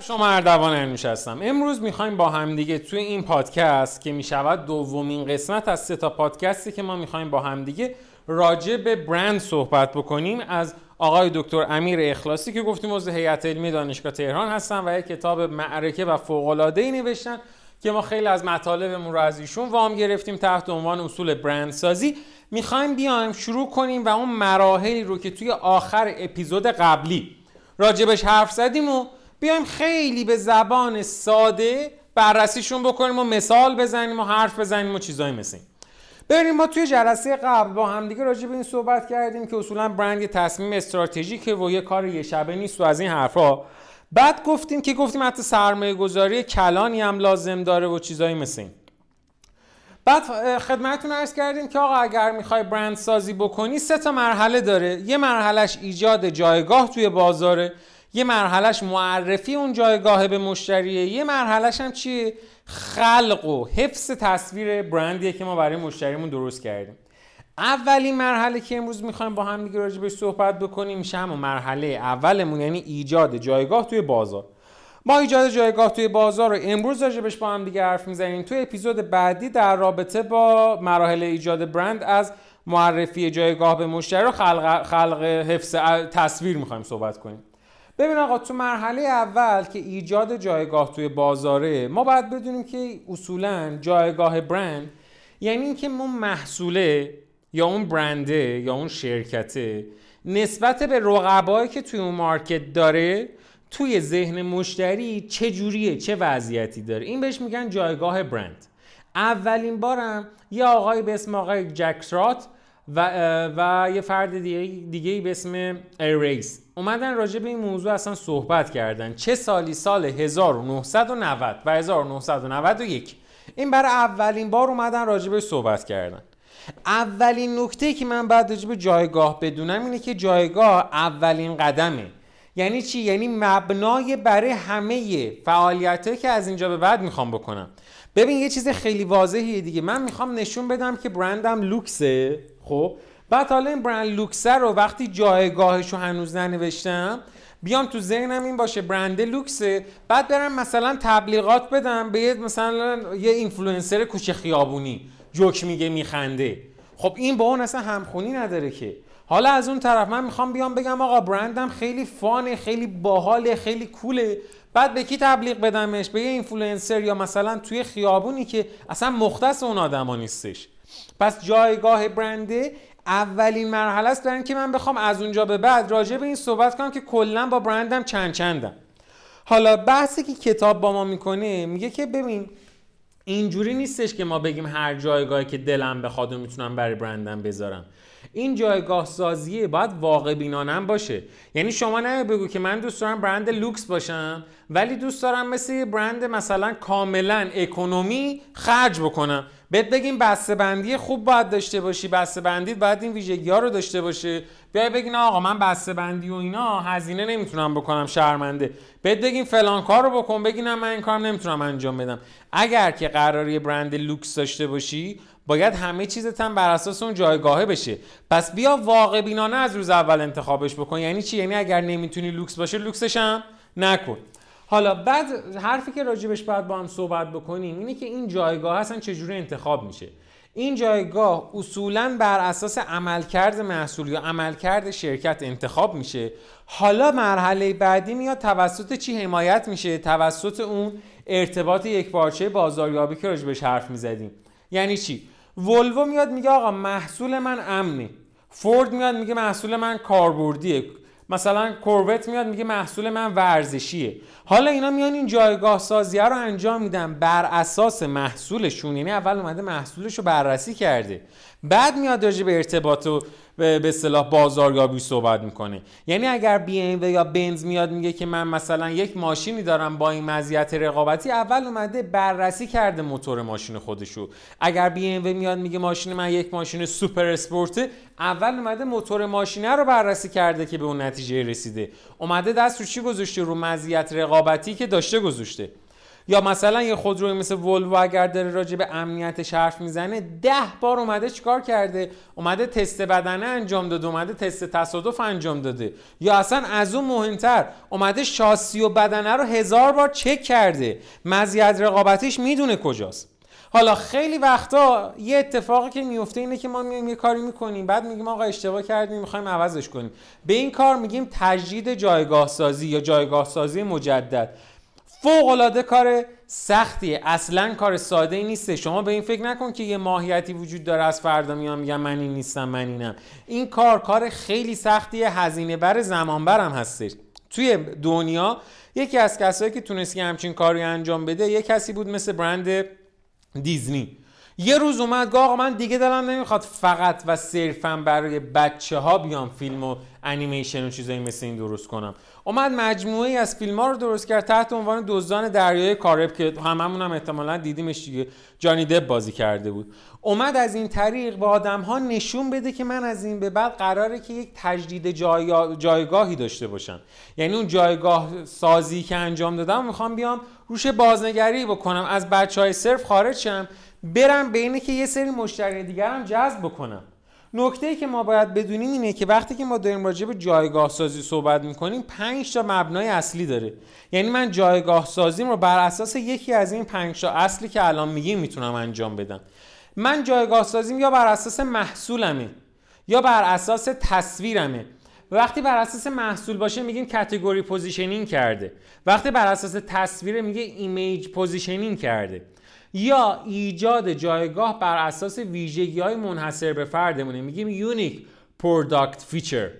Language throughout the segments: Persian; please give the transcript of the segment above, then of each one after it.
شما اردوان انوش هستم. امروز می‌خوایم با همدیگه توی این پادکست که می‌شود دومین قسمت از سه تا پادکستی که ما می‌خوایم با همدیگه راجع به برند صحبت بکنیم از آقای دکتر امیر اخلاصی که گفتیم عضو هیئت علمی دانشگاه تهران هستن و یک کتاب معرکه و فوق‌العاده‌ای نوشتن که ما خیلی از مطالبمون رو از ایشون وام گرفتیم تحت عنوان اصول برندسازی می‌خوایم بیایم شروع کنیم و اون مراحلی رو که توی آخر اپیزود قبلی راجبش حرف زدیم و بیایم خیلی به زبان ساده بررسیشون بکنیم و مثال بزنیم و حرف بزنیم و چیزایی مثل این. بریم ما توی جلسه قبل با همدیگه راجع به این صحبت کردیم که اصولا برند یه تصمیم استراتژیکه و یه کار یه شبه نیست و از این حرفا بعد گفتیم که گفتیم حتی سرمایه گذاری کلانی هم لازم داره و چیزایی مثل این. بعد خدمتتون عرض کردیم که آقا اگر می‌خوای برند سازی بکنی سه تا مرحله داره. یه مرحلهش ایجاد جایگاه توی بازاره. یه مرحلهش معرفی اون جایگاه به مشتریه یه مرحلهش هم چیه خلق و حفظ تصویر برندیه که ما برای مشتریمون درست کردیم. اولین مرحله که امروز می‌خوایم با هم دیگه راجع بهش صحبت بکنیم میشه همون مرحله اولمون یعنی ایجاد جایگاه توی بازار. ما ایجاد جایگاه توی بازار رو امروز راجبش با هم دیگه حرف می‌زنیم. توی اپیزود بعدی در رابطه با مراحل ایجاد برند از معرفی جایگاه به مشتری و خلق, خلق حفظ تصویر می‌خوایم صحبت کنیم. ببین آقا تو مرحله اول که ایجاد جایگاه توی بازاره ما باید بدونیم که اصولا جایگاه برند یعنی اینکه ما محصوله یا اون برنده یا اون شرکته نسبت به رقبایی که توی اون مارکت داره توی ذهن مشتری چه جوریه چه وضعیتی داره؟ این بهش میگن جایگاه برند اولین بارم یه آقای به اسم آقای جکسرات و, و یه فرد دیگه, دیگه به اسم ایریس اومدن راجع به این موضوع اصلا صحبت کردن. چه سالی؟ سال 1990 و 1991 این برای اولین بار اومدن راجع به صحبت کردن. اولین نکته که من بعد راجع به جایگاه بدونم اینه که جایگاه اولین قدمه. یعنی چی؟ یعنی مبنای برای همه فعالیتایی که از اینجا به بعد می‌خوام بکنم. ببین یه چیز خیلی واضحیه دیگه. من می‌خوام نشون بدم که برندم لوکسه. خب بعد حالا این برند لوکسه رو وقتی جایگاهش رو هنوز ننوشتم بیام تو ذهنم این باشه برند لوکسه بعد برم مثلا تبلیغات بدم به یه مثلا یه اینفلوئنسر کوچه خیابونی جوک میگه میخنده. خب این با اون اصلا همخونی نداره که. حالا از اون طرف من می‌خوام بیام بگم آقا برندم خیلی fun ه خیلی باحاله خیلی cool ه. بعد به کی تبلیغ بدمش؟ به یه اینفلوئنسر یا مثلا توی خیابونی که اصلا مختص اون آدما نیستش. پس جایگاه برنده اولین مرحله است برای که من بخوام از اونجا به بعد راجع به این صحبت کنم که کلا با برندم چند چندم. حالا بحثی که کتاب با ما می‌کنه میگه که ببین اینجوری نیستش که ما بگیم هر جایگاهی که دلم بخواد و می‌تونم برای برندم بذارم. این جایگاه سازیه باید واقع بینانم باشه. یعنی شما نیا بگو که من دوست دارم برند لوکس باشم ولی دوست دارم مثل برند مثلا کاملا economy خرج بکنم. بهت بگیم بسته بندی خوب باید داشته باشی بسته بندی باید این ویژگی ها رو داشته باشه. بیای بگی نه آقا من بسته بندی و اینا هزینه نمی‌تونم بکنم شرمنده. بهت بگیم فلان کار رو بکن بگی نه من این کارم نمی‌تونم انجام بدم. اگر که قراره برند لوکس داشته باشی باید همه چیزت هم بر اساس اون جایگاهه بشه. پس بیا واقع بینانه از روز اول انتخابش بکن. یعنی چی؟ یعنی اگر نمی‌تونی لوکس باشه لوکسش هم نکن. حالا بعد حرفی که راجبش باید با هم صحبت بکنیم اینه که این جایگاه اصلا چجوری انتخاب میشه. این جایگاه اصولا بر اساس عملکرد محصول یا عملکرد شرکت انتخاب میشه. حالا مرحله بعدی میاد توسط چی حمایت میشه؟ توسط اون ارتباط یک پارچه بازاریابی که راجبش حرف می‌زدیم. یعنی چی؟ ولوو میاد میگه آقا محصول من امنه. فورد میاد میگه محصول من کاربردیه. مثلا کوروت میاد میگه محصول من ورزشیه. حالا اینا میان این جایگاه سازیه رو انجام میدن بر اساس محصولشون. یعنی اول اومده محصولش رو بررسی کرده. بعد میاد راجع به ارتباط و به اصطلاح بازاریابی صحبت می‌کنه یعنی اگر بی ام و یا بنز میاد میگه که من مثلا یک ماشینی دارم با این مزیت رقابتی اول اومده بررسی کرده موتور ماشین خودشو. اگر بی ام میاد میگه ماشین من یک ماشین سوپر اسپورته اول اومده موتور ماشینه رو بررسی کرده که به اون نتیجه رسیده. اومده دست رو چی گذاشته؟ رو مزیت رقابتی که داشته گذاشته. یا مثلا یه خودروی مثل ولوو اگر داره راجع به امنیتش حرف می‌زنه ده بار اومده چیکار کرده؟ اومده تست بدنه انجام داده اومده تست تصادف انجام داده. یا اصلا از اون مهمتر اومده شاسی و بدنه رو هزار بار چک کرده. مزیت رقابتیش می‌دونه کجاست. حالا خیلی وقتا یه اتفاقی که میفته اینه که ما میایم یه کاری می‌کنیم بعد میگیم آقا اشتباه کردیم می‌خوایم عوضش کنیم. به این کار میگیم تجدید جایگاه سازی یا جایگاه سازی مجدد. فوق العاده کار سختیه. اصلا کار ساده ای نیسته شما به این فکر نکن که یه ماهیتی وجود داره از فردا میام میگم من این نیستم من اینم. این کار کار خیلی سختیه. هزینه بر زمان برم هستش. توی دنیا یکی از کسایی که تونستی همچین کاری انجام بده یه کسی بود مثل برند دیزنی. یه روز اومد گفت آقا من دیگه دلم نمی‌خواد فقط و صرفا برای بچه ها بیام فیلم و انیمیشن و چیزایی مثل این درست کنم. اومد مجموعه ای از فیلم ها رو درست کرد تحت عنوان دزدان دریای کارب که هممون هم احتمالا دیدیمش دیگه. جانی دب بازی کرده بود. اومد از این طریق به آدم ها نشون بده که من از این به بعد قراره که یک تجدید جایگاهی داشته باشم. یعنی اون جایگاه سازی که انجام دادم می‌خوام بیام روش بازنگری بکنم. از بچه های صرف خارج شم. برم به اینه که یه سری مشتری دیگر هم جذب بکنم. نکته ای که ما باید بدونیم اینه که وقتی که ما داریم راجع به جایگاه سازی صحبت می‌کنیم 5 تا مبنای اصلی داره. یعنی من جایگاه سازیم رو بر اساس یکی از این 5 تا اصلی که الان میگیم می‌تونم انجام بدم. من جایگاه سازیم یا بر اساس محصولمه یا بر اساس تصویرمه. وقتی بر اساس محصول باشه میگیم category positioning کرده. وقتی بر اساس تصویر میگه image positioning کرده. یا ایجاد جایگاه بر اساس ویژگی های منحصر به فردمونه. میگیم unique product feature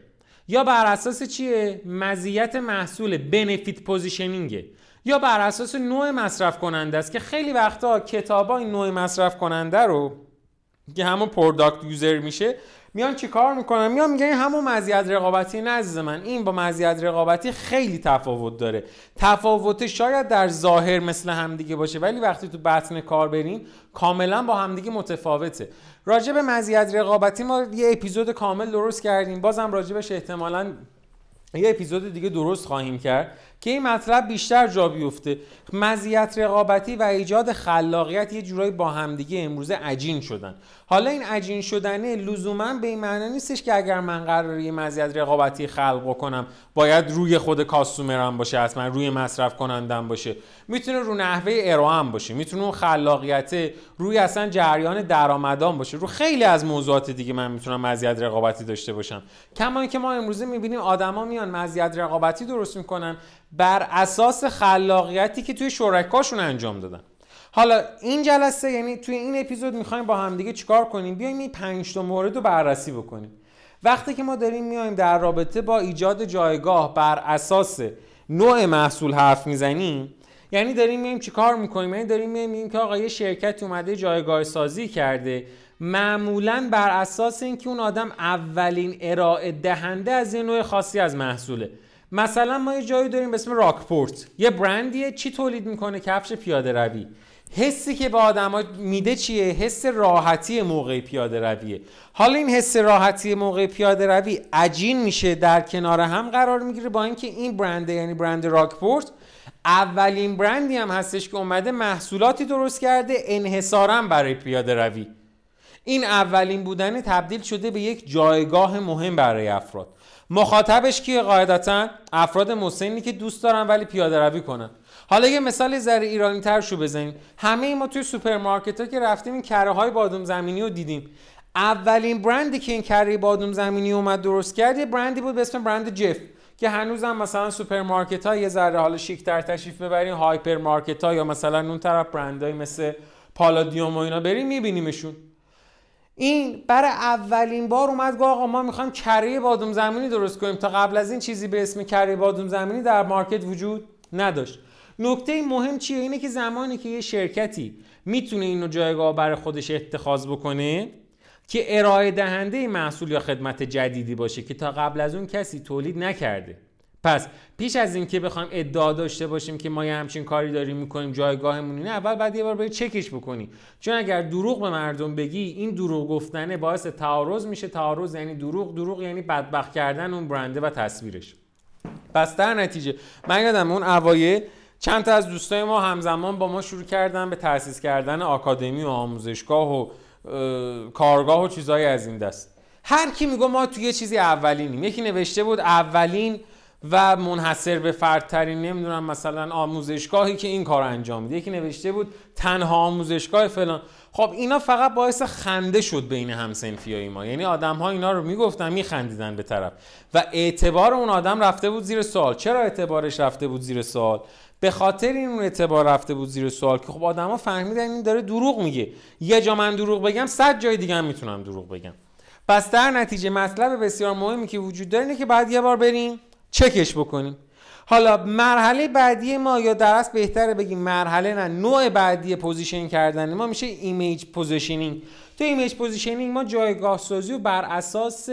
یا بر اساس چیه؟ مزیت محصول benefit positioning ه یا بر اساس نوع مصرف کننده است که خیلی وقتا کتابا این نوع مصرف کننده رو که همون product user میشه میان چی کار می‌کنن؟ میان میگن همون مزیت رقابتی نه عزیز من. این با مزیت رقابتی خیلی تفاوت داره. تفاوت شاید در ظاهر مثل همدیگه باشه ولی وقتی تو بطن کار بریم کاملا با همدیگه متفاوته. راجع به مزیت رقابتی ما یه اپیزود کامل درست کردیم. بازم راجبش احتمالا یه اپیزود دیگه درست خواهیم کرد. که این مطلب بیشتر جا بیفته. مزیت رقابتی و ایجاد خلاقیت یه جورایی با همدیگه امروزه عجین شدن. حالا این عجین شدنه لزوما به این معنی نیستش که اگر من قرار یه مزیت رقابتی خلق کنم باید روی خود کاستومرم باشه اصلا روی مصرف کنندم باشه. می‌تونه رو نحوه ارائه باشه می‌تونه خلاقیت روی اصلا جریان درآمدان باشه. رو خیلی از موضوعات دیگه من می‌تونم مزیت رقابتی داشته باشم. کما که ما امروزه می‌بینیم آدما میان مزیت رقابتی درست می‌کنن. بر اساس خلاقیتی که توی شرکاشون انجام دادن. حالا این جلسه یعنی توی این اپیزود می‌خوایم با همدیگه چیکار کنیم؟ بیایم این پنج تا مورد رو بررسی بکنیم. وقتی که ما داریم میایم در رابطه با ایجاد جایگاه بر اساس نوع محصول حرف می‌زنیم یعنی داریم میایم چیکار می‌کنیم؟ یعنی داریم میایم که آقا یه شرکت اومده جایگاه سازی کرده. معمولا بر اساس اینکه اون آدم اولین ارائه دهنده از یه نوع خاصی از محصوله. مثلا ما یه جایی داریم به اسم راکپورت. یه برندیه چی تولید می‌کنه؟ کفش پیاده روی. حسی که به آدما میده چیه؟ حس راحتی موقع پیاده رویه. حالا این حس راحتی موقع پیاده روی عجین میشه در کنار هم قرار می‌گیره با اینکه این برند یعنی برند راکپورت اولین برندی هم هستش که اومده محصولاتی درست کرده انحصارا برای پیاده روی. این اولین بودن تبدیل شده به یک جایگاه مهم برای افراد. مخاطبش کیه قاعدتا؟ افراد مسنی که دوست دارن ولی پیاده روی کنن. حالا یه مثال ذره ایرانی تر شو بزنیم. همه ما توی سوپرمارکت ها که رفتیم این کره های بادوم زمینی رو دیدیم. اولین برندی که این کره بادوم زمینی اومد درست کرد یه برندی بود به اسم برند Jif که هنوزم مثلا سوپرمارکت ها یه ذره بالاتر تشریف ببرین هایپر مارکت ها یا مثلا اون طرف برندهای مثل پالادیوم و اینا بریم میبینیمشون. این برای اولین بار اومد گفت آقا ما می‌خوایم کره بادوم زمینی درست کنیم. تا قبل از این چیزی به اسم کره بادوم زمینی در market وجود نداشت. نکته مهم چیه؟ اینه که زمانی که یه شرکتی می‌تونه اینو جایگاه برای خودش اتخاذ بکنه که ارائه دهنده محصول یا خدمت جدیدی باشه که تا قبل از اون کسی تولید نکرده. پس پیش از اینکه بخوایم ادعا داشته باشیم که ما یه همچین کاری داریم می‌کنیم جایگاهمون اینه اول بعد یه بار باید چکش بکنی. چون اگر دروغ به مردم بگی این دروغ گفتنه باعث تعارض میشه. تعارض یعنی دروغ دروغ یعنی بدبخت کردن اون برنده و تصویرش. پس در نتیجه من یادم اون اوایل چند تا از دوستای ما همزمان با ما شروع کردن به تأسیس کردن آکادمی و آموزشگاه و کارگاه و چیزهایی از این دست. هر کی میگه ما توی چیزی اولینیم. یکی نوشته بود اولین و منحصر به فردترین نمی‌دونم مثلا آموزشگاهی که این کار انجام میده. یکی نوشته بود تنها آموزشگاه فلان. خب اینا فقط باعث خنده شد بین همسنفیای ما. یعنی آدم ها اینا رو می‌گفتن میخندیدن به طرف. و اعتبار اون آدم رفته بود زیر سوال. چرا اعتبارش رفته بود زیر سوال؟ به خاطر این اون اعتبار رفته بود زیر سوال که خب آدما فهمیدن این داره دروغ میگه. یه جا من دروغ بگم صد جای دیگه هم می‌تونم دروغ بگم. پس در نتیجه مطلب بسیار مهمی که وجود داره اینه که بعد یه بار بریم. چک‌ش بکنیم. حالا مرحله بعدی ما یا در بهتره بگیم مرحله نه نوع بعدی position کردن ما میشه image positioning تو image positioning ما جایگاه سازی و بر اساس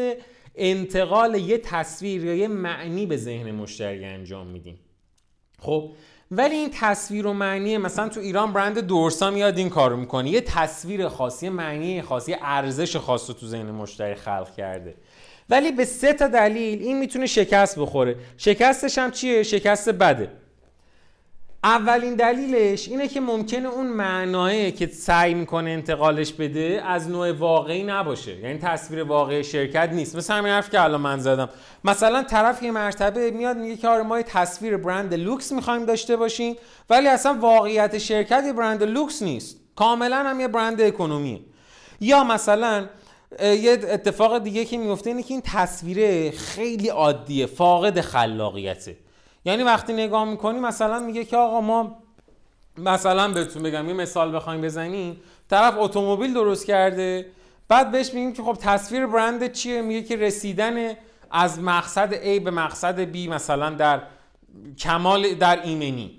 انتقال یه تصویر یا یه معنی به ذهن مشتری انجام میدیم. خب؟ ولی این تصویر و معنی مثلا تو ایران برند دورسا میاد این کارو می‌کنه. یه تصویر خاصی معنی خاصی ارزش خاص تو ذهن مشتری خلق کرده. ولی به سه تا دلیل این می‌تونه شکست بخوره. شکستش هم چیه؟ شکست بده. اولین دلیلش اینه که ممکنه اون معناه که سعی می‌کنه انتقالش بده از نوع واقعی نباشه. یعنی تصویر واقعی شرکت نیست. مثل همین حرف که الان من زدم. مثلا طرف یه مرتبه میاد میگه که آره ما تصویر برند لوکس می‌خوایم داشته باشیم ولی اصلا واقعیت شرکت یه برند لوکس نیست. کاملا هم یه برند economy ه یا مثلا یه اتفاق دیگه که میفته اینه که این تصویره خیلی عادیه فاقد خلاقیته. یعنی وقتی نگاه می‌کنی مثلا میگه که آقا ما مثلا بهتون بگم یه مثال بخوایم بزنیم. طرف اتومبیل درست کرده بعد بهش میگیم که خب تصویر برند چیه؟ میگه که رسیدن از مقصد A به مقصد B مثلا در کمال در ایمنی.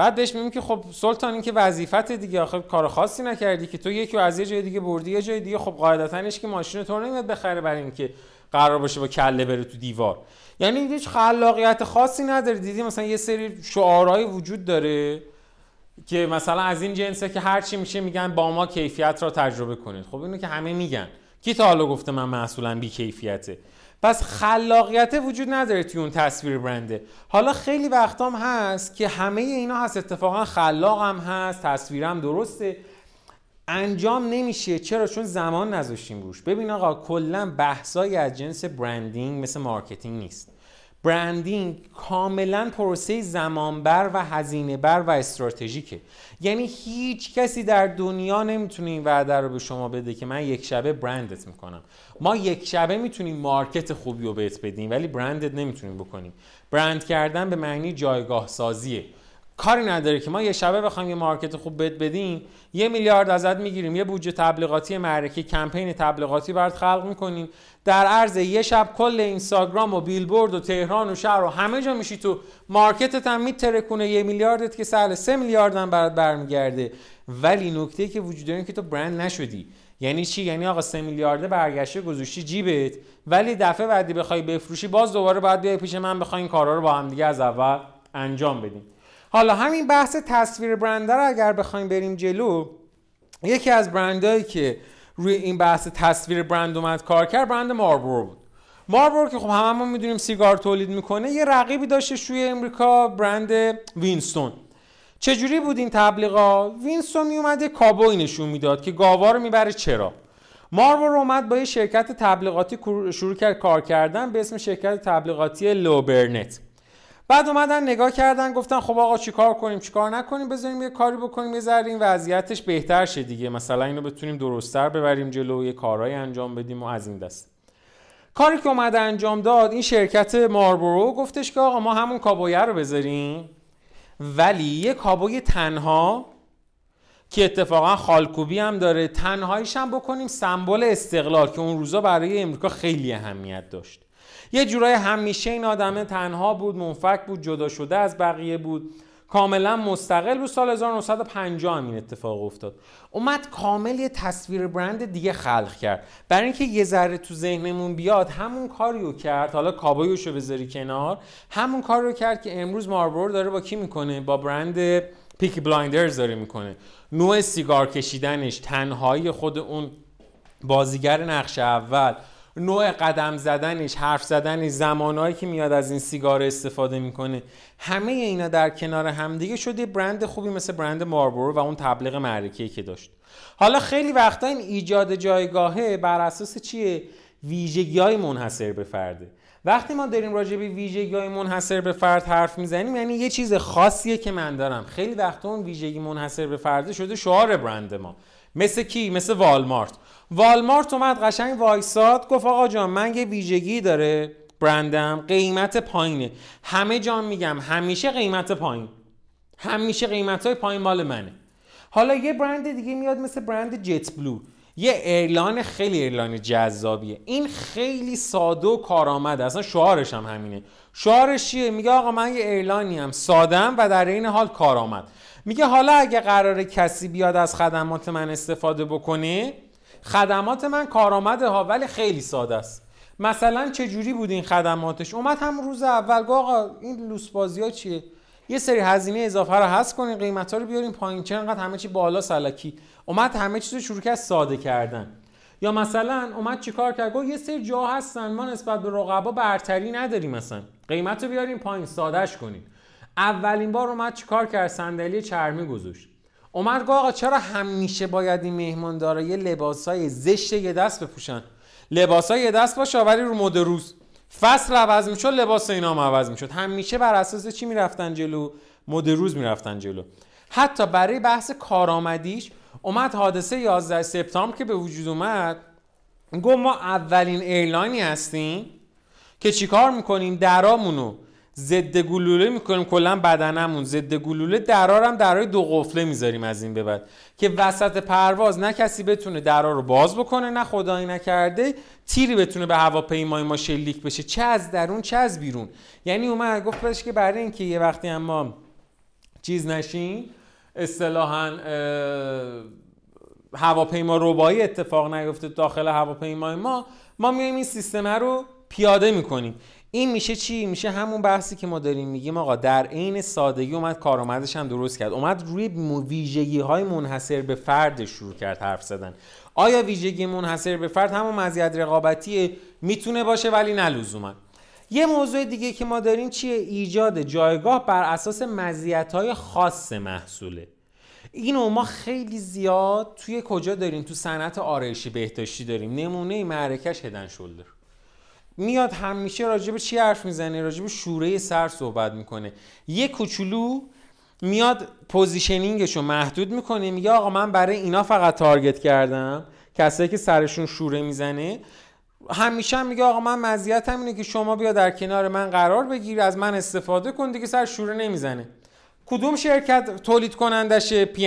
بعد بهش میگیم که خب سلطان این که وظیفت دیگه آخه کار خاصی نکردی که تو یکی از یه جای دیگه بردی یه جای دیگه خب قاعدتاش که ماشین تو نمیاد بخره برای اینکه قرار باشه با کله بره تو دیوار. یعنی هیچ خلاقیت خاصی نداره. دیدی مثلا یه سری شعارهایی وجود داره که مثلا از این جنسه که هر چی میشه میگن با ما کیفیت را تجربه کنید. خب اینو که همه میگن. کی تا حالا گفته من محصولم بی کیفیته پس خلاقیت وجود نداره توی اون تصویر برنده. حالا خیلی وقتام هست که همه اینا هست. اتفاقا خلاق هم هست تصویرم درسته. انجام نمیشه. چرا؟ چون زمان نذاشتیم روش. ببین آقا کلا بحثایی از جنس branding مثل marketing نیست. branding کاملا پروسه زمانبر و هزینه بر و استراتژیکه. یعنی هیچ کسی در دنیا نمی‌تونه این وعده رو به شما بده که من یک شبه برندت می‌کنم. ما یک شبه می‌تونیم مارکت خوبی رو بهت بدیم ولی برندت نمی‌تونیم بکنیم. برند کردن به معنی جایگاه سازیه کاری نداره که ما یه شبه بخوایم یه مارکت خوب بهت بدیم یه میلیارد ازت می‌گیریم یه بودجه تبلیغاتی معرکه کمپین تبلیغاتی برات خلق می‌کنیم. در عرض یه شب کل اینستاگرام و بیلبورد و تهران و شهر و همه جا میشی تو مارکتت هم میترکونه یه میلیاردت که سهل سه میلیارد هم برات برمیگرده. ولی نکته که وجود داره که تو برند نشدی. یعنی چی؟ یعنی آقا سه میلیارده برگشته گذاشتی جیبت ولی دفعه بعدی بخوای بفروشی باز دوباره باید بیای پیش من بخوای این کارا رو با هم دیگه از اول انجام بدیم. حالا همین بحث تصویر برند رو اگر بخوایم بریم جلو یکی از برندهایی که روی این بحث تصویر برند اومد کار کرد برند ماربورو بود. ماربورو که خب هممون می‌دونیم سیگار تولید می‌کنه یه رقیبی داشته توی امریکا برند وینستون. چجوری بود این تبلیغا؟ وینستون میومد کابوی نشون می‌داد که گاوا رو می‌بره چرا. ماربورو اومد با یه شرکت تبلیغاتی شروع کرد کار کردن به اسم شرکت تبلیغاتی لئو برنت. بعد اومدن نگاه کردن گفتن خب آقا چیکار کنیم چیکار نکنیم بذاریم یه کاری بکنیم این وضعیتش بهتر شه دیگه. مثلا اینو بتونیم درستتر ببریم جلو یه کارهایی انجام بدیم و از این دست. کاری که اومده انجام داد این شرکت ماربورو گفتش که آقا ما همون کابویه رو بذاریم ولی یه کابوی تنها که اتفاقا خالکوبی هم داره تنهاییش هم بکنیم سمبل استقلال که اون روزا برای امریکا خیلی اهمیت داشت. یه جورای همیشه این آدمه تنها بود منفک بود جدا شده از بقیه بود. کاملا مستقل بود سال 1950 هم این اتفاق افتاد. اومد کامل یه تصویر برند دیگه خلق کرد. برای اینکه یه ذره تو ذهنمون بیاد همون کاریو کرد. حالا کابایوشو بذاری کنار. همون کار رو کرد که امروز ماربورو داره با کی می‌کنه؟ با برند پیک بلایندرز داره می‌کنه. نوع سیگار کشیدنش تنهایی خود اون بازیگر نقش اول. نوع قدم زدنش حرف زدنش زمانهایی که میاد از این سیگار استفاده می‌کنه. همه اینا در کنار همدیگه شده برند خوبی مثل برند ماربورو و اون تبلیغ معرکه‌ای که داشت. حالا خیلی وقتا این ایجاد جایگاهه بر اساس چیه؟ ویژگی های منحصر به فرده. وقتی ما داریم راجع به ویژگی های منحصر به فرد حرف می‌زنیم یعنی یه چیز خاصیه که من دارم. خیلی وقتا اون ویژگی منحصر به فرده شده شعار برند ما. مثل کی؟ مثل والمارت. والمارت اومد قشنگ وایساد گفت آقا جان من یه ویژگی داره برندم قیمت پایینه. همه جان میگم همیشه قیمت پایین. همیشه قیمت های پایین مال منه. حالا یه برند دیگه میاد مثل برند جت بلو یه اعلان خیلی اعلان جذابیه. این خیلی ساده و کارآمده اصلا شعارش هم همینه. شعارش چیه؟ میگه آقا من یه اعلانی هم سادم و در این حال کارآمد. میگه حالا اگه قرار کسی بیاد از خدمات من استفاده بکنه خدمات من کارآمده ها ولی خیلی ساده است. مثلا چه جوری بود این خدماتش؟ اومد هم روز اول گفت آقا این لوس بازی ها چیه؟ یه سری هزینه اضافه رو حذف کنین قیمتا رو بیارین پایین. چرا انقدر همه چی بالا سلکی؟ اومد همه چیز رو شروع کرد ساده کردن. یا مثلا اومد چیکار کرد؟ گفت یه سری جا هستن ما نسبت به رقبا برتری نداریم مثلا. قیمت رو بیاریم پایین سادهش کنین. اولین بار اومد چیکار کرد؟ صندلی چرمی گذاشت. اومد گفت آقا چرا همیشه باید این مهماندارا یه لباسای زشت یه دست بپوشن؟ لباسای یه دست باشه ولی رو مد روز. فصل عوض می‌شد لباس اینا هم عوض می‌شد. همیشه بر اساس چی می‌رفتن جلو؟ مد روز می‌رفتن جلو. حتی برای بحث کارآمدیش اومد حادثه 11 سپتامبر که به وجود اومد گفت ما اولین ایرلاینی هستیم که چیکار می‌کنیم؟ درامونو. ضد گلوله می‌کنیم. کلا بدنمون ضد گلوله. درار هم درای دو قفله می‌ذاریم از این به بعد. که وسط پرواز نه کسی بتونه درا رو باز بکنه نه خدایی نکرده تیری بتونه به هواپیمای ما شلیک بشه. چه از درون چه از بیرون. یعنی اومد گفتش که برای اینکه یه وقتی اما چیز نشین اصطلاحا هواپیما ربایی اتفاق نیفته داخل هواپیمای ما ما میایم این سیستم رو پیاده می‌کنیم. این میشه چی؟ میشه همون بحثی که ما داریم میگیم آقا در عین سادگی اومد کارآمدش هم درست کرد. اومد روی ویژگی های منحصر به فرد شروع کرد حرف زدن. آیا ویژگی منحصر به فرد همون مزیت رقابتی می‌تونه باشه ولی نه لزوما. یه موضوع دیگه که ما داریم چیه؟ ایجاد جایگاه بر اساس مزیت های خاص محصوله. اینو ما خیلی زیاد توی کجا داریم؟ تو صنعت آرایشی بهداشتی داریم. نمونه معرکش Head & Shoulders. میاد همیشه راجب چی حرف می‌زنه؟ راجب شوره سر صحبت می‌کنه. یه کوچولو میاد positioning ش رو محدود می‌کنه میگه آقا من برای اینا فقط target کردم کسایی که سرشون شوره می‌زنه. همیشه هم میگه آقا من مزیتم اینه که شما بیا در کنار من قرار بگیر از من استفاده کن دیگه سر شوره نمی‌زنه. کدوم شرکت تولید کنندشه پی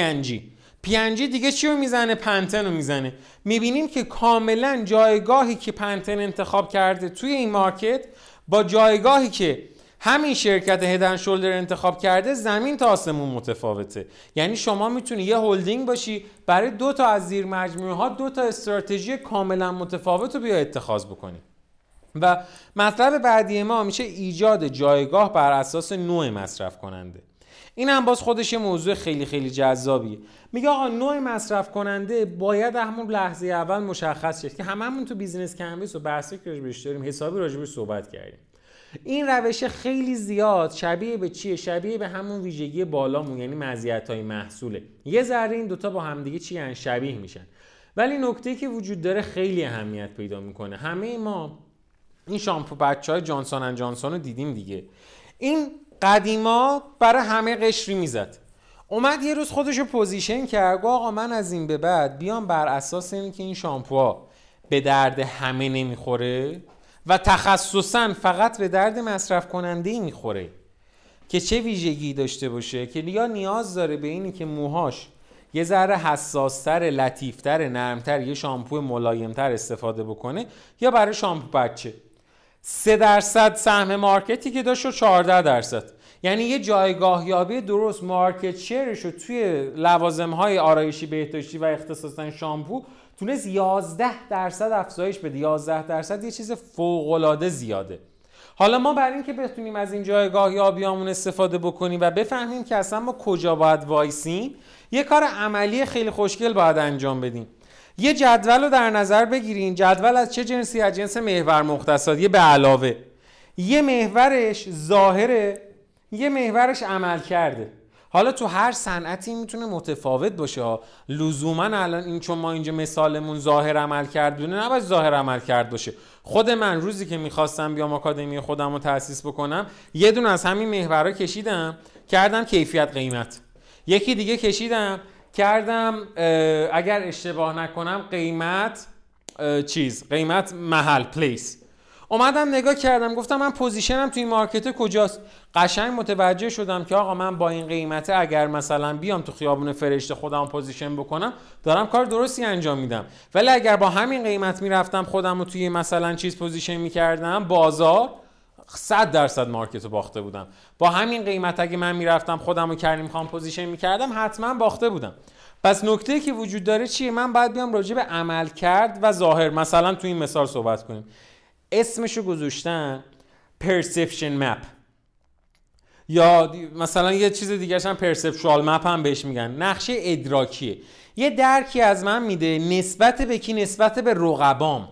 اند جی دیگه چی رو می‌زنه؟ پنتن رو می‌زنه. می‌بینیم که کاملا جایگاهی که پنتن انتخاب کرده توی این مارکت با جایگاهی که همین شرکت Head & Shoulders انتخاب کرده زمین تا آسمون متفاوته. یعنی شما می‌تونی یه هلدینگ باشی برای دو تا از زیر مجموعه ها دو تا استراتژی کاملا متفاوت رو بیا اتخاذ بکنی. و مطلب بعدی ما میشه ایجاد جایگاه بر اساس نوع مصرف کننده این هم باز خودش یه موضوع خیلی خیلی جذابیه. میگه آقا نوع مصرف کننده باید همون لحظه اول مشخص شد که هممون تو business canvas و بحثی که راجبش داریم حسابی راجبش صحبت کردیم. این روش خیلی زیاد شبیه به چیه؟ شبیه به همون ویژگی بالامون یعنی مزیت های محصوله. یه ذره این دوتا با همدیگه چی هن؟ شبیه میشن. ولی نکته که وجود داره خیلی اهمیت پیدا می‌کنه. همه ما این شامپو بچه های جانسون جانسون رو دیدیم دیگه. این قدیما برای همه قشری می‌زد. اومد یه روز خودش رو position کرد گفت آقا من از این به بعد بیام بر اساس اینکه که این شامپوها به درد همه نمی‌خوره و تخصصا فقط به درد مصرف کننده ای می‌خوره که چه ویژگی داشته باشه؟ که یا نیاز داره به اینی که موهاش یه ذره حساستر لطیفتر نرمتر یه شامپو ملایمتر استفاده بکنه یا برای شامپو بچه. 3 درصد سهم market ی که داشت و 14 درصد. یعنی یه جایگاه یابی درست market share ش رو توی لوازم های آرایشی بهداشتی و اختصاصا شامپو تونست 11 درصد افزایش بده. 11 درصد یه چیز فوق العاده زیاده. حالا ما برای اینکه بتونیم از این جایگاه یابیامون استفاده بکنیم و بفهمیم که اصلا ما کجا باید وایسیم یه کار عملی خیلی خوشگل باید انجام بدیم. یه جدول رو در نظر بگیرین. جدول از چه جنسی؟ از جنس محور مختصات. به علاوه. یه محورش ظاهره یه محورش عمل کرده حالا تو هر صنعتی می‌تونه متفاوت باشه لزوما الان این چون ما اینجا مثالمون ظاهر عمل کرد دونه نباید ظاهر عمل کرد باشه. خود من روزی که می‌خواستم بیام آکادمی خودم رو تأسیس بکنم یه دونه از همین محورها کشیدم کردم کیفیت قیمت. یکی دیگه کشیدم کردم اگر اشتباه نکنم قیمت چیز قیمت محل place اومدم نگاه کردم گفتم من position م توی market کجاست؟ قشنگ متوجه شدم که آقا من با این قیمته اگر مثلا بیام تو خیابون فرشته خودم position بکنم دارم کار درستی انجام میدم. ولی اگر با همین قیمت می‌رفتم خودم رو توی مثلا چیز position می‌کردم بازار 100 درصد market رو باخته بودم. با همین قیمت اگه من می‌رفتم خودم رو کردیم می‌خوام position می‌کردم حتما باخته بودم. پس نکته که وجود داره چیه؟ من باید بیام راجع به عمل کرد و ظاهر. مثلا تو این مثال صحبت کنیم. اسمشو گذاشتن perception map. یا مثلا یه چیز دیگه هم perceptual map هم بهش میگن. نقشه ادراکیه. یه درکی از من میده نسبت به کی؟ نسبت به رقبام.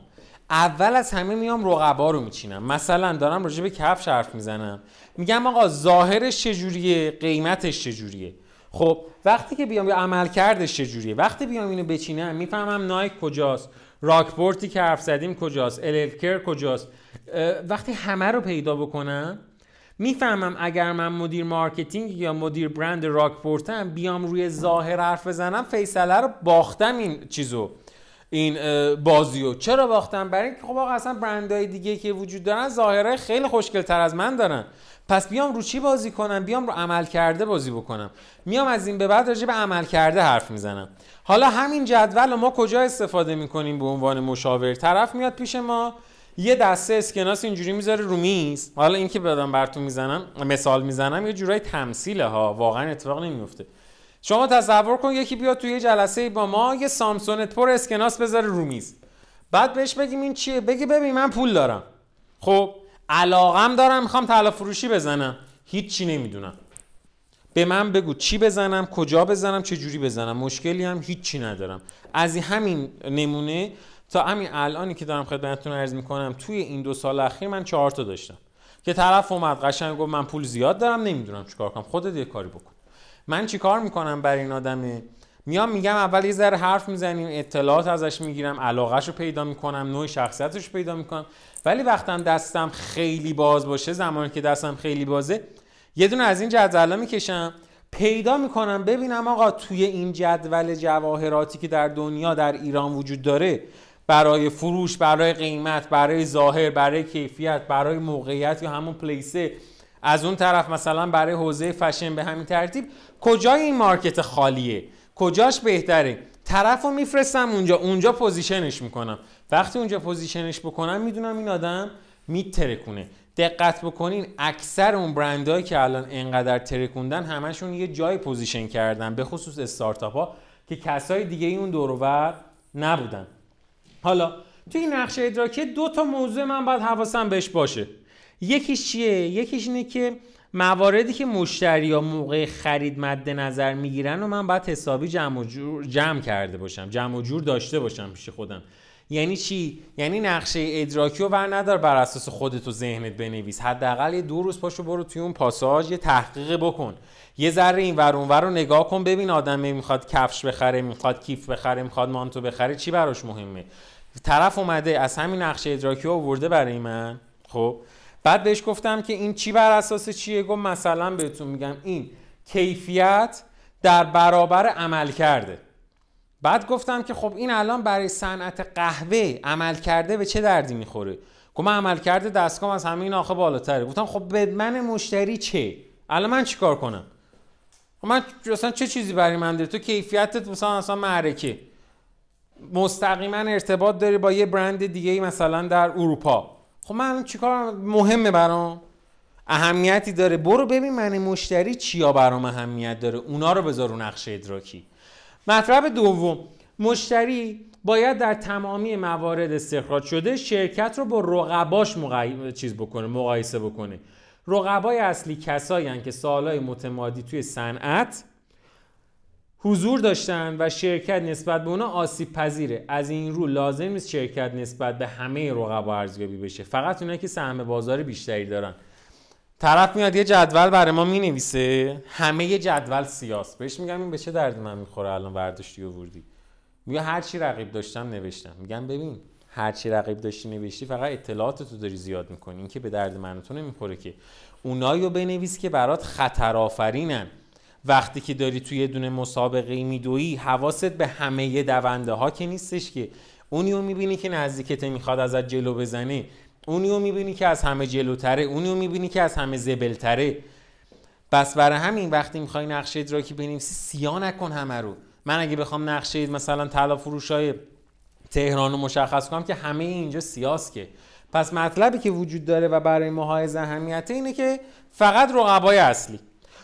اول از همه میام رقبا رو میچینم. مثلا دارم راجع به کفش حرف می‌زنم. میگم آقا ظاهرش چجوریه؟ قیمتش چجوریه؟ خب وقتی که بیام عملکردش چجوریه؟ وقتی بیام اینو بچینم می‌فهمم Nike کجاست Rockport ی که حرف زدیم کجاست الکر کجاست. وقتی همه رو پیدا بکنم می‌فهمم اگر من مدیر marketing یا مدیر برند Rockport م بیام روی ظاهر حرف بزنم فیصله رو باختم این چیزو. این بازیو. چرا باختم برای اینکه خب آقا اصلا برندهای دیگه که وجود دارن ظاهره خیلی خوشگل تر از من دارن. پس بیام رو چی بازی کنم؟ بیام رو عمل کرده بازی بکنم. میام از این به بعد راجع به عمل کرده حرف می‌زنم. حالا همین جدول ما کجا استفاده می‌کنیم به عنوان مشاور؟ طرف میاد پیش ما یه دسته اسکناس اینجوری می‌ذاره رو میز. حالا اینکه بدم براتون می‌زنم مثال می‌زنم یه جورای تمثیله ها. واقعا اتفاق نمیفته شما تصور کن یکی بیاد توی جلسه با ما یه سامسونت پر اسکناس بذاره رو میز. بعد بهش بگیم این چیه؟ بگی ببین من پول دارم. خب علاقم دارم می‌خوام طلا فروشی بزنم. هیچی نمی‌دونم. به من بگو چی بزنم کجا بزنم چه جوری بزنم. مشکلی هم هیچی ندارم. از همین نمونه تا همین الانی که دارم خدمتتون عرض می‌کنم توی این دو سال اخیر من چهار تا داشتم. که طرف اومد قشنگ گفت من پول زیاد دارم نمی‌دونم چیکار کنم. خودت یه کاری بکن. من چیکار می‌کنم برای این آدمه؟ میام میگم اول یه ذره حرف می‌زنیم اطلاعات ازش می‌گیرم علاقهش رو پیدا می‌کنم نوع شخصیتش رو پیدا می‌کنم. ولی وقتم دستم خیلی باز باشه زمانی که دستم خیلی بازه یه دونه از این جدولا می‌کشم پیدا می‌کنم. ببینم آقا توی این جدول جواهراتی که در دنیا در ایران وجود داره برای فروش برای قیمت برای ظاهر برای کیفیت برای موقعیت یا همون پلیسه از اون طرف مثلا برای حوزه فشن به همین ترتیب کجای این market خالیه؟ کجاش بهتره؟ طرف رو میفرستم اونجا اونجا position ش می‌کنم. وقتی اونجا position ش بکنم می‌دونم این آدم میترکونه. دقت بکنین اکثر اون برندهایی که الان انقدر ترکوندن همشون یه جای position کردن به خصوص استارتاپ ها که کسای دیگه اون دورور نبودن. حالا تو این نقشه ادراکی دو تا موضوع من باید حواسم بهش باشه. یکیش چیه؟ یکیش اینه که مواردی که مشتری یا موقع خرید مد نظر می‌گیرن و من باید حسابی جمع, جور جمع کرده باشم جمع و جور داشته باشم پیش خودم. یعنی چی؟ یعنی نقشه ادراکی رو ور ندار بر اساس خودت و ذهنت بنویس. حداقل یه دو روز پاشو برو توی اون پاساژ یه تحقیق بکن. یه ذره این ور اون رو نگاه کن ببین آدمه می‌خواد کفش بخره می‌خواد کیف بخره می‌خواد مانتو بخره چی براش مهمه؟ طرف اومده از همین نقشه ادراکی رو آورده برای من خب؟ بعد بهش گفتم که این چی بر اساس چیه؟ گفت مثلا بهتون میگم این کیفیت در برابر عمل کرده. بعد گفتم که خب این الان برای صنعت قهوه عمل کرده به چه دردی می‌خوره؟ گفت من عمل کرده دستگاه از همین آخه بالاتره. گفتم خب به من مشتری چه؟ الان من چیکار کنم؟ خب من اصلا چه چیزی برای من داره تو کیفیتت مثلا اصلا معرکه مستقیما ارتباط داری با یه برند دیگه مثلا در اروپا. خب من الان چیکار مهمه برام؟ اهمیتی داره. برو ببین من مشتری چیا برام اهمیت داره. اونا رو بذار رو نقشه ادراکی. مطلب دوم. مشتری باید در تمامی موارد استخراج شده شرکت رو با رقباش مقای... چیز بکنه مقایسه بکنه. رقبای اصلی کسایی که سالهای متمادی توی صنعت حضور داشتن و شرکت نسبت به اونا آسیب پذیره. از این رو لازم نیست شرکت نسبت به همه رقبا ارزیابی بشه. فقط اونایی که سهم بازار بیشتری دارن. طرف میاد یه جدول برای ما می‌نویسه. همه یه جدول سیاست بهش میگم این به چه درد من می‌خوره الان برداشتی وردی. میگه هر چی رقیب داشتم نوشتم. میگم ببین هر چی رقیب داشتی نوشتی فقط اطلاعات تو داری زیاد می‌کنی. این که به درد من تو نمی‌خوره که اونایی رو بنویس که برات خطر آفرینن وقتی که داری توی یه دونه مسابقه میدویی حواست به همه دونده ها که نیستش که. اونی رو می‌بینی که نزدیکت می‌خواد ازت جلو بزنه. اونی رو می‌بینی که از همه جلوتره. اونی رو می‌بینی که از همه زبلتره. بس برای همین وقتی می‌خوای نقشه ادراکی بنویسی سیا نکن همه رو. من اگه بخوام نقشه مثلا طلا فروش های تهران رو مشخص کنم که همه اینجا سیاست که. پس مطلبی که وجود داره و برای ما اهمیت اینه که فقط رقبای اصلی.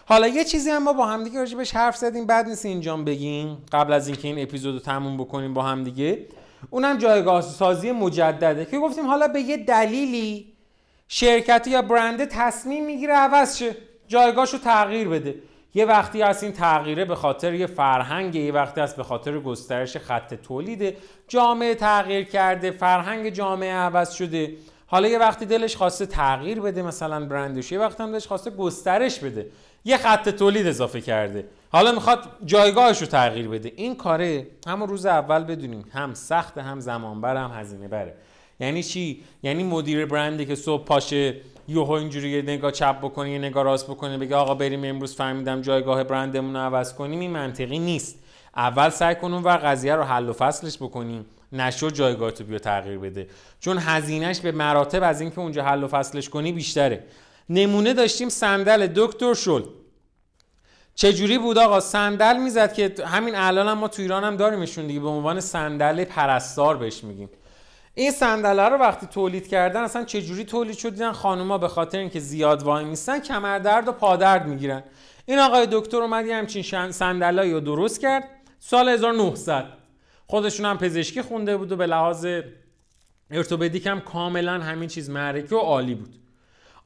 حالا یه چیزی هم ما با همدیگه راجبش حرف زدیم بعد نیست اینجام بگیم. قبل از اینکه این اپیزود رو تموم بکنیم با همدیگه اونم جایگاه سازی مجدده که گفتیم حالا به یه دلیلی شرکتی یا برنده تصمیم می‌گیره عوض شه. جایگاهش رو تغییر بده. یه وقتی از این تغییره به خاطر یه فرهنگ یه وقتی است به خاطر گسترش خط تولیده. جامعه تغییر کرده فرهنگ جامعه عوض شده. حالا یه وقتی دلش خواسته تغییر بده مثلا برندش یه وقتی هم دلش خواسته گسترش بده. یه خط تولید اضافه کرده. حالا می‌خواد جایگاهش رو تغییر بده. این کاره همون روز اول بدونیم هم سخت هم زمان بر هم هزینه بره. یعنی چی؟ یعنی مدیر برندی که صبح پاشه یوهو اینجوری یه نگاه چپ بکنه یه نگاه راست بکنه بگه آقا بریم امروز فهمیدم جایگاه برندمون رو عوض کنیم. این منطقی نیست. اول سعی کنیم و قضیه رو حل و فصلش بکنیم. نشو جایگاه تو بیا تغییر بده. چون هزینهش به مراتب از اینکه اونجا حل و فصلش کنی بیشتره. نمونه داشتیم صندل دکتر شل. چجوری بود آقا؟ صندل می‌زد که همین الان هم ما تو ایران هم داریمشون دیگه به عنوان صندل پرستار بهش میگیم. این صندله رو وقتی تولید کردن اصلا چجوری تولید شد؟ دیدن خانوما به خاطر اینکه زیاد وای میستن کمردرد و پادرد می‌گیرن. این آقای دکتر اومد یه همچین صندلایی رو درست کرد. سال 1900 خودشون هم پزشکی خونده بود و به لحاظ ارتوپدیک هم کاملا همین چیز معرکه و عالی بود.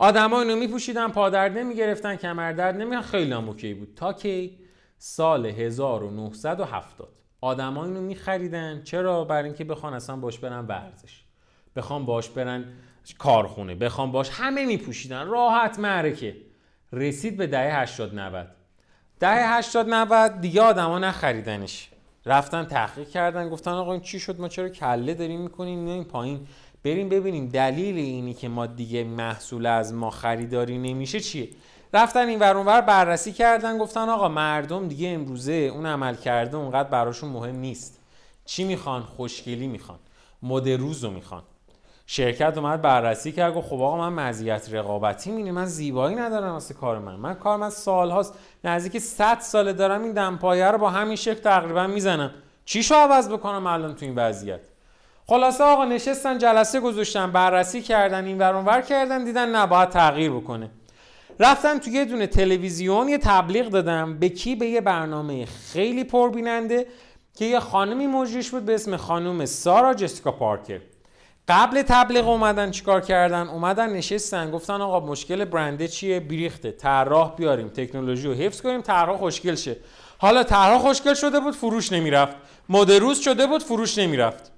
آدما اینو میپوشیدن پادرد نمی‌گرفتن کمردرد نمیگن خیلی هم اوکی بود. تا کی؟ سال 1970 آدما اینو میخریدن. چرا؟ برای اینکه بخوان اصلا باش برن ورزش. بخوان باش برن کارخونه. بخوان باش همه میپوشیدن. راحت معرکه. رسید به دهه 80 90 دهه 80 90 دیگه آدما نخریدنش. رفتن تحقیق کردن. گفتن آقا این چی شد؟ ما چرا کله داریم می‌کنیم؟ میایم پایین. بریم ببینیم دلیل اینی که ما دیگه محصول از ما خریداری نمیشه چیه. رفتن این ور بررسی کردن گفتن آقا مردم دیگه امروزه اون عمل کرده اونقدر براشون مهم نیست. چی می‌خوان؟ خوشگلی می‌خوان. مد روز رو می‌خوان. شرکت اومد بررسی کرد گفت خب آقا من مزیت رقابتی مینه من زیبایی ندارم واسه کار من. من کار من سالهاست. نزدیک 100 ساله دارم این دمپایه رو با همین شکل تقریبا می‌زنم. چی شو عوض بکنم الان تو این وضعیت؟ خلاصه آقا نشستن جلسه گذاشتن بررسی کردن این ور کردن دیدن نباید تغییر بکنه. رفتن تو یه دونه تلویزیون یه تبلیغ دادم به کی؟ به یه برنامه خیلی پربیننده که یه خانمی مجریش بود به اسم خانم سارا جسیکا پارکر. قبل تبلیغ اومدن چیکار کردن؟ اومدن نشستن گفتن آقا مشکل برنده چیه؟ بریخته طراح بیاریم تکنولوژی رو حفظ کنیم طراح خوشگل شه. حالا طراح خوشگل شده بود فروش نمی‌رفت. مدروز شده بود فروش نمی‌رفت.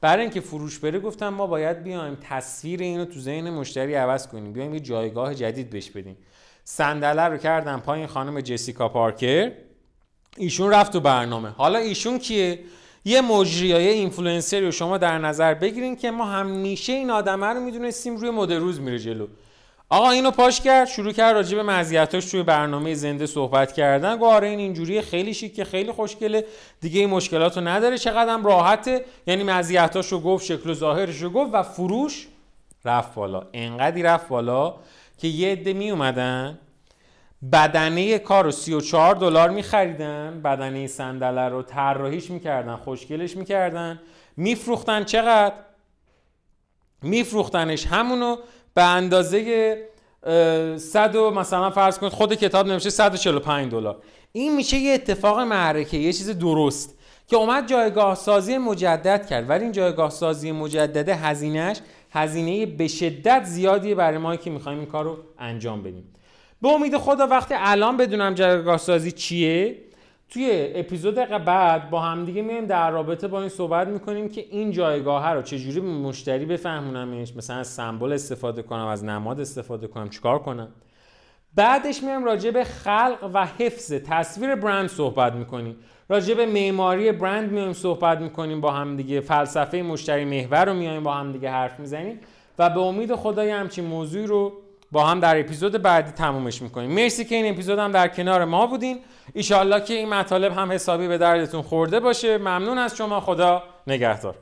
برای اینکه فروش بره گفتم ما باید بیایم تصویر اینو تو ذهن مشتری عوض کنیم. بیایم یه جایگاه جدید بهش بدیم. صندله رو کردم پایین خانم جسیکا پارکر. ایشون رفت تو برنامه. حالا ایشون کیه؟ یه مجری یا اینفلوئنسری رو شما در نظر بگیرین که ما همیشه این آدمه رو می‌دونستیم روی مد روز میره جلو. آقا اینو پاش کرد شروع کرد راجع به مزیتاش توی برنامه زنده صحبت کردن. گفت آره این اینجوری خیلی که خیلی خوشگله. دیگه این مشکلات رو نداره. چقدر راحته. یعنی مزیتاش رو گفت شکل و ظاهرش رو گفت و فروش رفت بالا. انقدی رفت بالا که یه عده می اومدن بدنه کار رو 34 دلار میخریدن بدنه صندله رو طراحیش می‌کردن خوشگلش می‌کردن. میفروختن چقدر؟ میفروختنش همونو. به اندازه 100 مثلا فرض کنید خود کتاب نمیشه 145 دلار. این میشه یه اتفاق معرکه یه چیز درست که اومد جایگاه سازی مجدد کرد. ولی این جایگاه سازی مجدده هزینهش هزینه به شدت زیادیه برای ما که می‌خوایم این کار رو انجام بدیم. به امید خدا وقتی الان بدونم جایگاه سازی چیه توی اپیزود بعد با همدیگه میایم در رابطه با این صحبت می‌کنیم که این جایگاه رو چجوری به مشتری بفهمونمش. مثلا از سمبل استفاده کنم از نماد استفاده کنم چیکار کنم؟ بعدش میایم راجع به خلق و حفظ تصویر برند صحبت می‌کنیم. راجع به معماری برند میایم صحبت می‌کنیم با هم دیگه فلسفه مشتری محور رو میایم با هم دیگه حرف می‌زنیم. و به امید خدای همچین موضوعی رو با هم در اپیزود بعدی تمومش می‌کنیم. مرسی که این اپیزود هم در کنار ما بودین. ایشالله که این مطالب هم حسابی به دردتون خورده باشه. ممنون از شما. خدا نگهدار.